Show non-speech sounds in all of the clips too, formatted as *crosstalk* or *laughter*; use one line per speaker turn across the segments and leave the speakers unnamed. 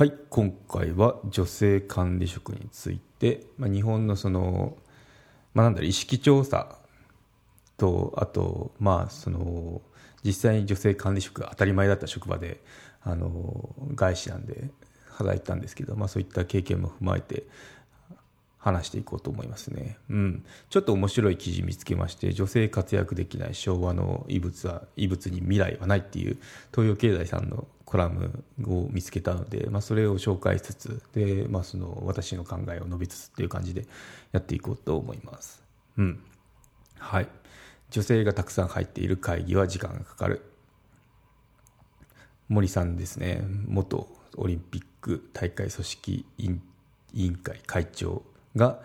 はい今回は女性管理職について、まあ、日本のその、まあ、なんだろう意識調査とあとまあその実際に女性管理職が当たり前だった職場であの外資なんで働いてたんですけど、まあ、そういった経験も踏まえて話していこうと思いますね、うん、ちょっと面白い記事見つけまして女性活躍できない昭和の遺物は遺物に未来はないっていう東洋経済さんのコラムを見つけたので、まあ、それを紹介しつつで、まあ、その私の考えを述べつつっていう感じでやっていこうと思います、うん、はい。女性がたくさん入っている会議は時間がかかる。森さんですね。元オリンピック大会組織委員会会長が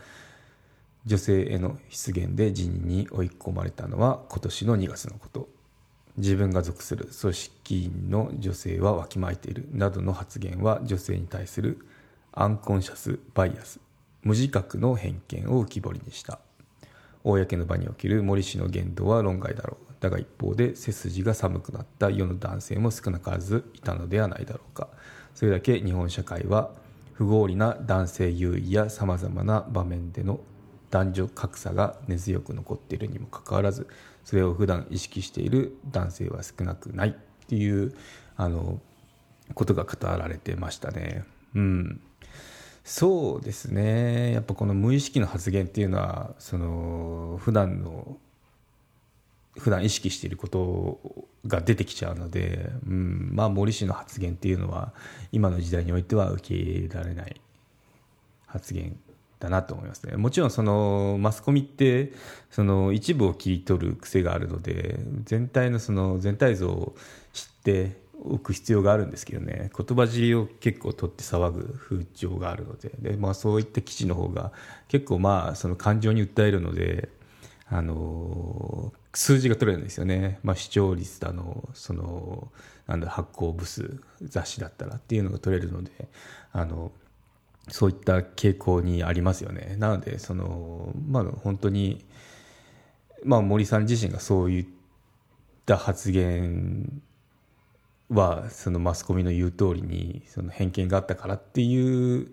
女性への失言で辞任に追い込まれたのは今年の2月のこと。自分が属する組織員の女性はわきまえている。などの発言は女性に対するアンコンシャスバイアス。無自覚の偏見を浮き彫りにした。公の場における森氏の言動は論外だろう。だが一方で背筋が寒くなった世の男性も少なからずいたのではないだろうか。それだけ日本社会は不合理な男性優位やさまざまな場面での男女格差が根強く残っているにもかかわらずそれを普段意識している男性は少なくないっていうあのことが語られてましたね。うん、そうですね。やっぱこの無意識の発言っていうのはその普段の普段意識していることが出てきちゃうので、うん、まあ森氏の発言っていうのは今の時代においては受け入れられない発言だなと思いますね。もちろんそのマスコミってその一部を切り取る癖があるので全体のその全体像を知っておく必要があるんですけどね。言葉尻を結構取って騒ぐ風潮があるので。で、まあ、そういった記事の方が結構まあその感情に訴えるのであの数字が取れるんですよね、まあ、視聴率だのそのなんだ発行部数雑誌だったらっていうのが取れるのであのそういった傾向にありますよね。なのでその、まあ、本当に、まあ、森さん自身がそういった発言はそのマスコミの言う通りにその偏見があったからっていう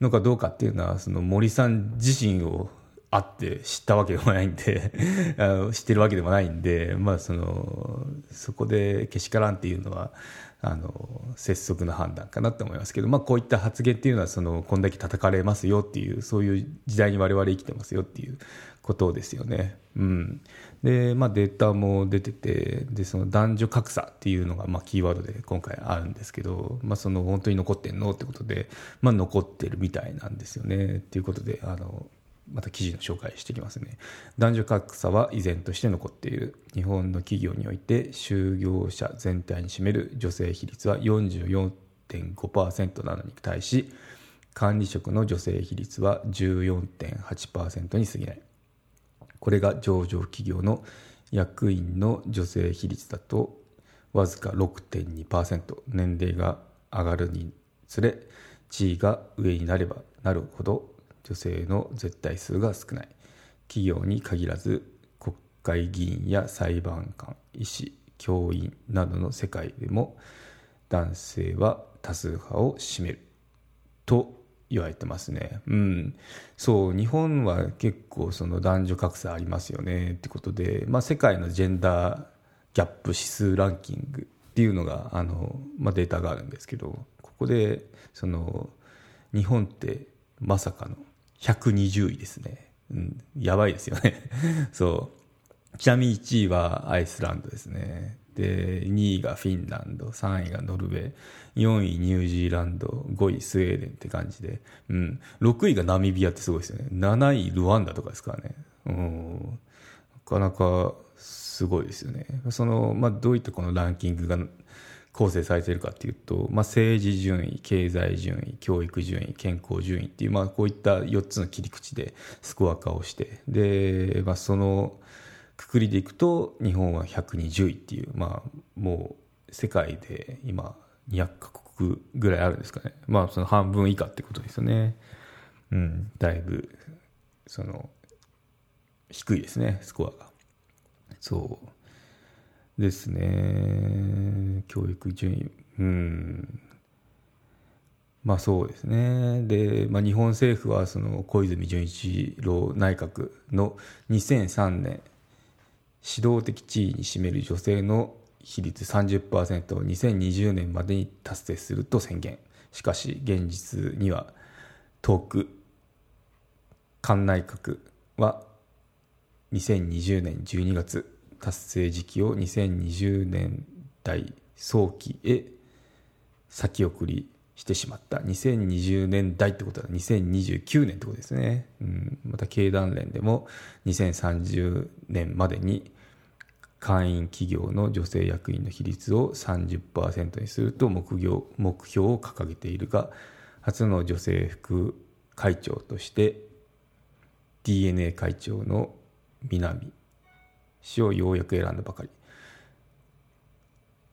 のかどうかっていうのはその森さん自身を会って知ったわけでもないんで *laughs* 知ってるわけでもないんで、まあ、そのそこでけしからんっていうのはあの拙速な判断かなと思いますけど、まあ、こういった発言っていうのはそのこんだけ叩かれますよっていうそういう時代に我々生きてますよっていうことですよね。うんでまあ、データも出ててでその男女格差っていうのがまあキーワードで今回あるんですけど、まあ、その本当に残ってんのってことで、まあ、残ってるみたいなんですよねっていうことであのまた記事の紹介していきますね。男女格差は依然として残っている日本の企業において就業者全体に占める女性比率は44.5%なのに対し管理職の女性比率は14.8%に過ぎない。これが上場企業の役員の女性比率だとわずか6.2%年齢が上がるにつれ地位が上になればなるほど女性の絶対数が少ない企業に限らず国会議員や裁判官医師教員などの世界でも男性は多数派を占めると言われてますね。うん。そう、日本は結構その男女格差ありますよねってことで、まあ世界のジェンダーギャップ指数ランキングっていうのが、あの、まあデータがあるんですけど、ここで、その、日本ってまさかの120位ですね。うん、やばいですよね。*laughs* そう。ちなみに1位はアイスランドですね。で、2位がフィンランド、3位がノルウェー、4位ニュージーランド、5位スウェーデンって感じで、うん、6位がナミビアってすごいですよね。7位ルワンダとかですからね。うん、なかなかすごいですよね。その、まあ、どういったこのランキングが構成されているかっていうと、まあ、政治順位経済順位教育順位健康順位っていう、まあ、こういった4つの切り口でスコア化をしてで、まあ、そのくくりでいくと日本は120位っていう、まあ、もう世界で今200カ国ぐらいあるんですかね。まあその半分以下ってことですよね。うんだいぶその低いですねスコアが。そう。ですね。教育順位。うん。まあそうですね。で、まあ、日本政府はその小泉純一郎内閣の2003年指導的地位に占める女性の比率30%を2020年までに達成すると宣言。しかし現実には遠く菅内閣は2020年12月達成時期を2020年代早期へ先送りしてしまった。2020年代ってことは2029年ってことですね、うん、また経団連でも2030年までに会員企業の女性役員の比率を30%にすると目標目標を掲げているが初の女性副会長として DNA 会長の南氏をようやく選んだばかり。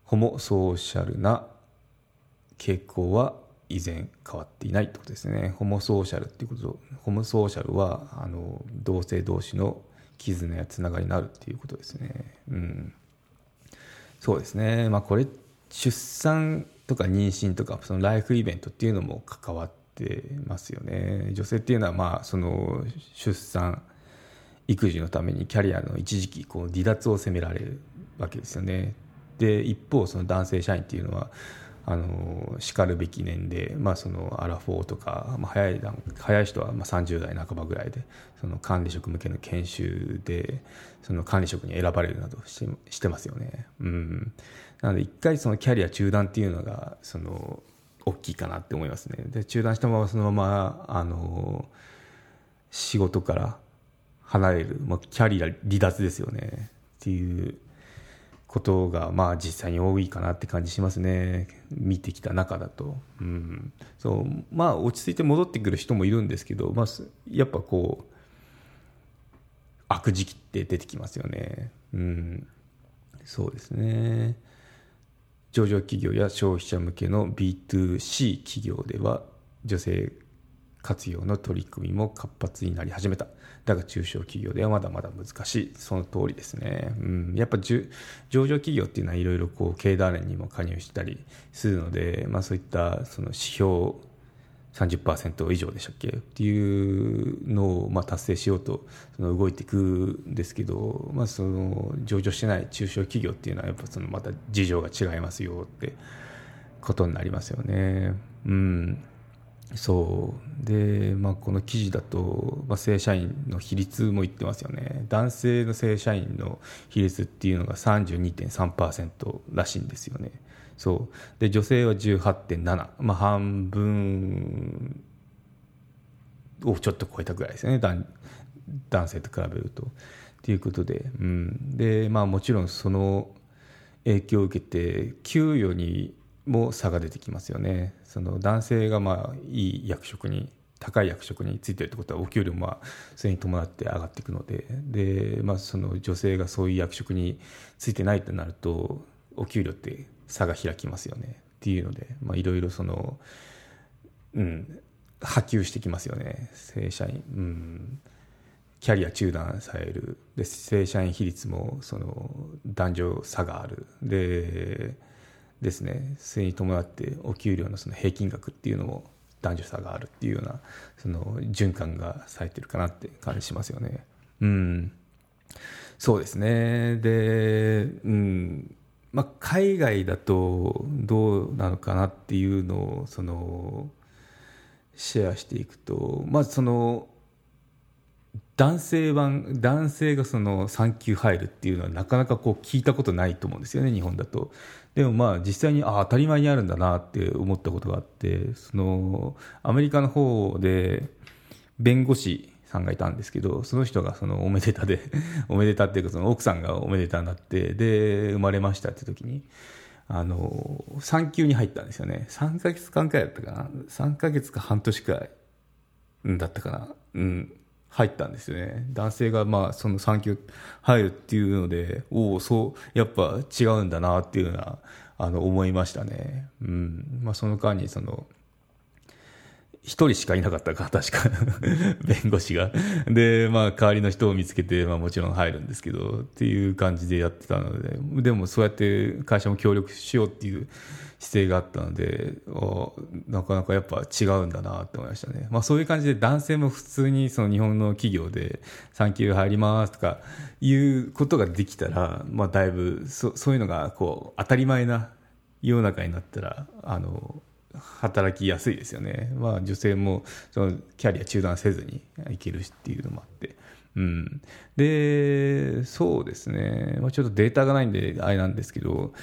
ホモソーシャルな傾向は依然変わっていないってことですね。ホモソーシャルっていうことホモソーシャルはあの同性同士の絆やつながりになるっていうことですね。うん。そうですね。まあこれ出産とか妊娠とかそのライフイベントっていうのも関わってますよね。女性っていうのはまあその出産育児のためにキャリアの一時期こう離脱を責められるわけですよね。で一方その男性社員っていうのはあのしかるべき年齢、まあ、そのアラフォーとか、まあ、早い早い人はまあ30代半ばぐらいでその管理職向けの研修でその管理職に選ばれるなどしてしてますよね。うん、なので一回そのキャリア中断っていうのがその大きいかなって思いますね。で中断したままそのままあの仕事から離れる、まあ、キャリア離脱ですよねっていうことがまあ実際に多いかなって感じしますね。見てきた中だと、うん、そう。まあ落ち着いて戻ってくる人もいるんですけど、まあ、やっぱこう悪時期って出てきますよね、うん、そうですね。上場企業や消費者向けの B2C 企業では女性活用の取り組みも活発になり始めた。だが中小企業ではまだまだ難しい。その通りですね。うん、やっぱ上場企業っていうのはいろいろこう経団連にも加入したりするので、まあそういったその指標30%以上でしたっけ？っていうのをまあ達成しようとその動いていくんですけど、まあ、その上場してない中小企業っていうのはやっぱそのまた事情が違いますよってことになりますよね。うんそう。で、まあ、この記事だと、まあ、正社員の比率も言ってますよね。男性の正社員の比率っていうのが32.3%らしいんですよね。そう。で女性は18.7、まあ、半分をちょっと超えたぐらいですよね。男性と比べると。ということで,、うん。でまあ、もちろんその影響を受けて給与にも差が出てきますよね。その男性がまあいい役職に高い役職についてるってことはお給料もそれに伴って上がっていくので。で、まあ、その女性がそういう役職についてないとなるとお給料って差が開きますよね。っていうのでいろいろその、うん、波及してきますよね。正社員。うん。キャリア中断される。で正社員比率もその男女差がある。でですね。それに伴ってお給料のその平均額っていうのも男女差があるっていうようなその循環がされてるかなって感じしますよね。うん、そうですね。で、うん。まあ、海外だとどうなのかなっていうのをそのシェアしていくとまずその男性版男性がその産休入るっていうのはなかなかこう聞いたことないと思うんですよね日本だと。でもまあ実際にあ当たり前にあるんだなって思ったことがあってそのアメリカの方で弁護士さんがいたんですけどその人がそのおめでたで *laughs* おめでたっていうかその奥さんがおめでたになってで生まれましたって時にあの産休に入ったんですよね。3ヶ月間くらいだったかな。3ヶ月か半年くらいだったかな。うん。入ったんですよね。男性がまあその産休入るっていうのでおおそうやっぱ違うんだなっていうのはあの思いましたね。うん。まあその間にその一人しかいなかったか、確か *laughs* 弁護士が。で、まあ、代わりの人を見つけて、まあ、もちろん入るんですけど、っていう感じでやってたので、でもそうやって会社も協力しようっていう姿勢があったので、なかなかやっぱ違うんだなって思いましたね。まあ、そういう感じで男性も普通にその日本の企業で、産休入りますとかいうことができたら、まあ、だいぶそ、そういうのがこう、当たり前な世の中になったら、あの、働きやすいですよね、まあ、女性もそのキャリア中断せずにいけるしっていうのもあって、うん、でそうですね、まあ、ちょっとデータがないんであれなんですけど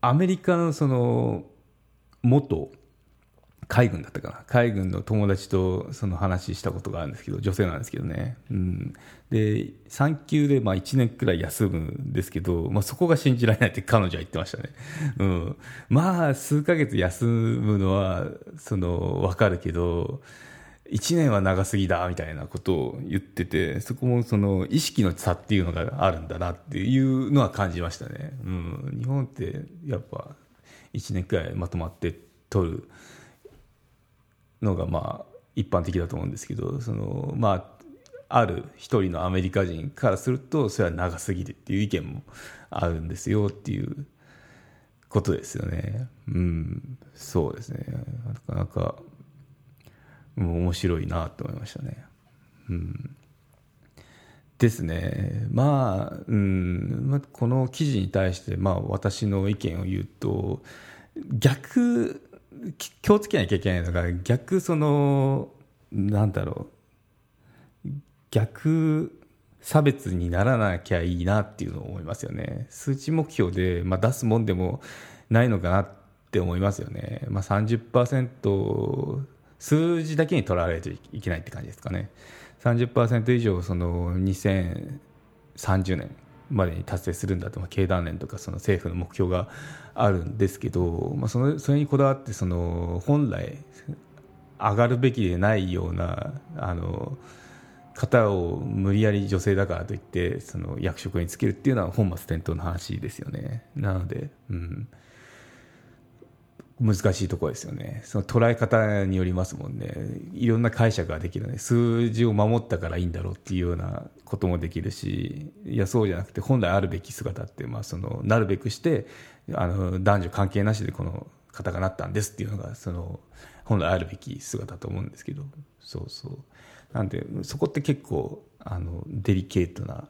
アメリカのその元海軍だったかな。海軍の友達とその話したことがあるんですけど女性なんですけどね、うん、で産休でまあ1年くらい休むんですけど、まあ、そこが信じられないって彼女は言ってましたね、うん、まあ数ヶ月休むのはその分かるけど1年は長すぎだみたいなことを言っててそこもその意識の差っていうのがあるんだなっていうのは感じましたね、うん、日本ってやっぱ1年くらいまとまって取るのがまあ一般的だと思うんですけどそのまあある一人のアメリカ人からするとそれは長すぎるっていう意見もあるんですよっていうことですよね。うん、そうですね。なかなかもう面白いなと思いましたね。うん、ですね。まあ、うん、まあ、この記事に対してまあ私の意見を言うと逆気をつけなきゃいけないのが逆そのなんだろう逆差別にならなきゃいいなっていうのを思いますよね数値目標で、まあ、出すもんでもないのかなって思いますよね、まあ30%数字だけにとらわれるといけないって感じですかね30%以上その2030年までに達成するんだと、まあ、経団連とかその政府の目標があるんですけど、まあ、そのそれにこだわってその本来上がるべきでないようなあの方を無理やり女性だからといってその役職につけるっていうのは本末転倒の話ですよね。なので、うん難しいところですよね。その捉え方によりますもんね。いろんな解釈ができるね。数字を守ったからいいんだろうっていうようなこともできるし。いやそうじゃなくて本来あるべき姿って、まあ、そのなるべくしてあの男女関係なしでこの方がなったんですっていうのがその本来あるべき姿と思うんですけど。そうそう。なんでそこって結構あのデリケートな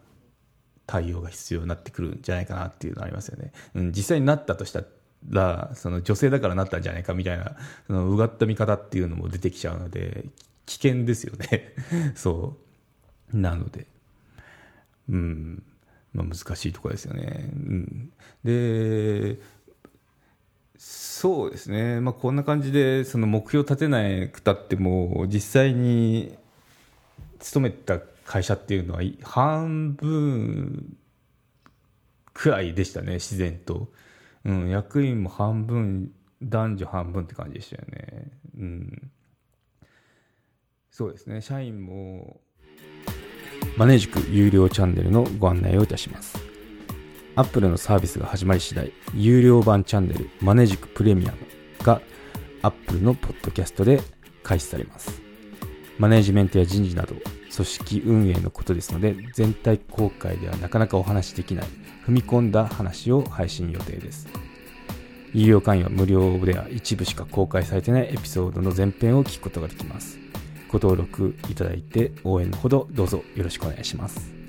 対応が必要になってくるんじゃないかなっていうのはありますよね、うん、実際になったとしたらその女性だからなったんじゃないかみたいなそのうがった見方っていうのも出てきちゃうので危険ですよね。*laughs* そう。なので。うん。まあ難しいところですよね、うん、でそうですね、まあ、こんな感じでその目標立てなくたっても実際に勤めた会社っていうのは半分くらいでしたね自然と。うん、役員も半分男女半分って感じでしたよね。うん。そうですね。社員もマネージク有料チャンネルのご案内をいたします。アップルのサービスが始まり次第有料版チャンネルマネージクプレミアムがアップルのポッドキャストで開始されます。マネジメントや人事など組織運営のことですので全体公開ではなかなかお話しできない。踏み込んだ話を配信予定です。有料会員は無料では一部しか公開されてないエピソードの前編を聞くことができます。ご登録いただいて応援のほどどうぞよろしくお願いします。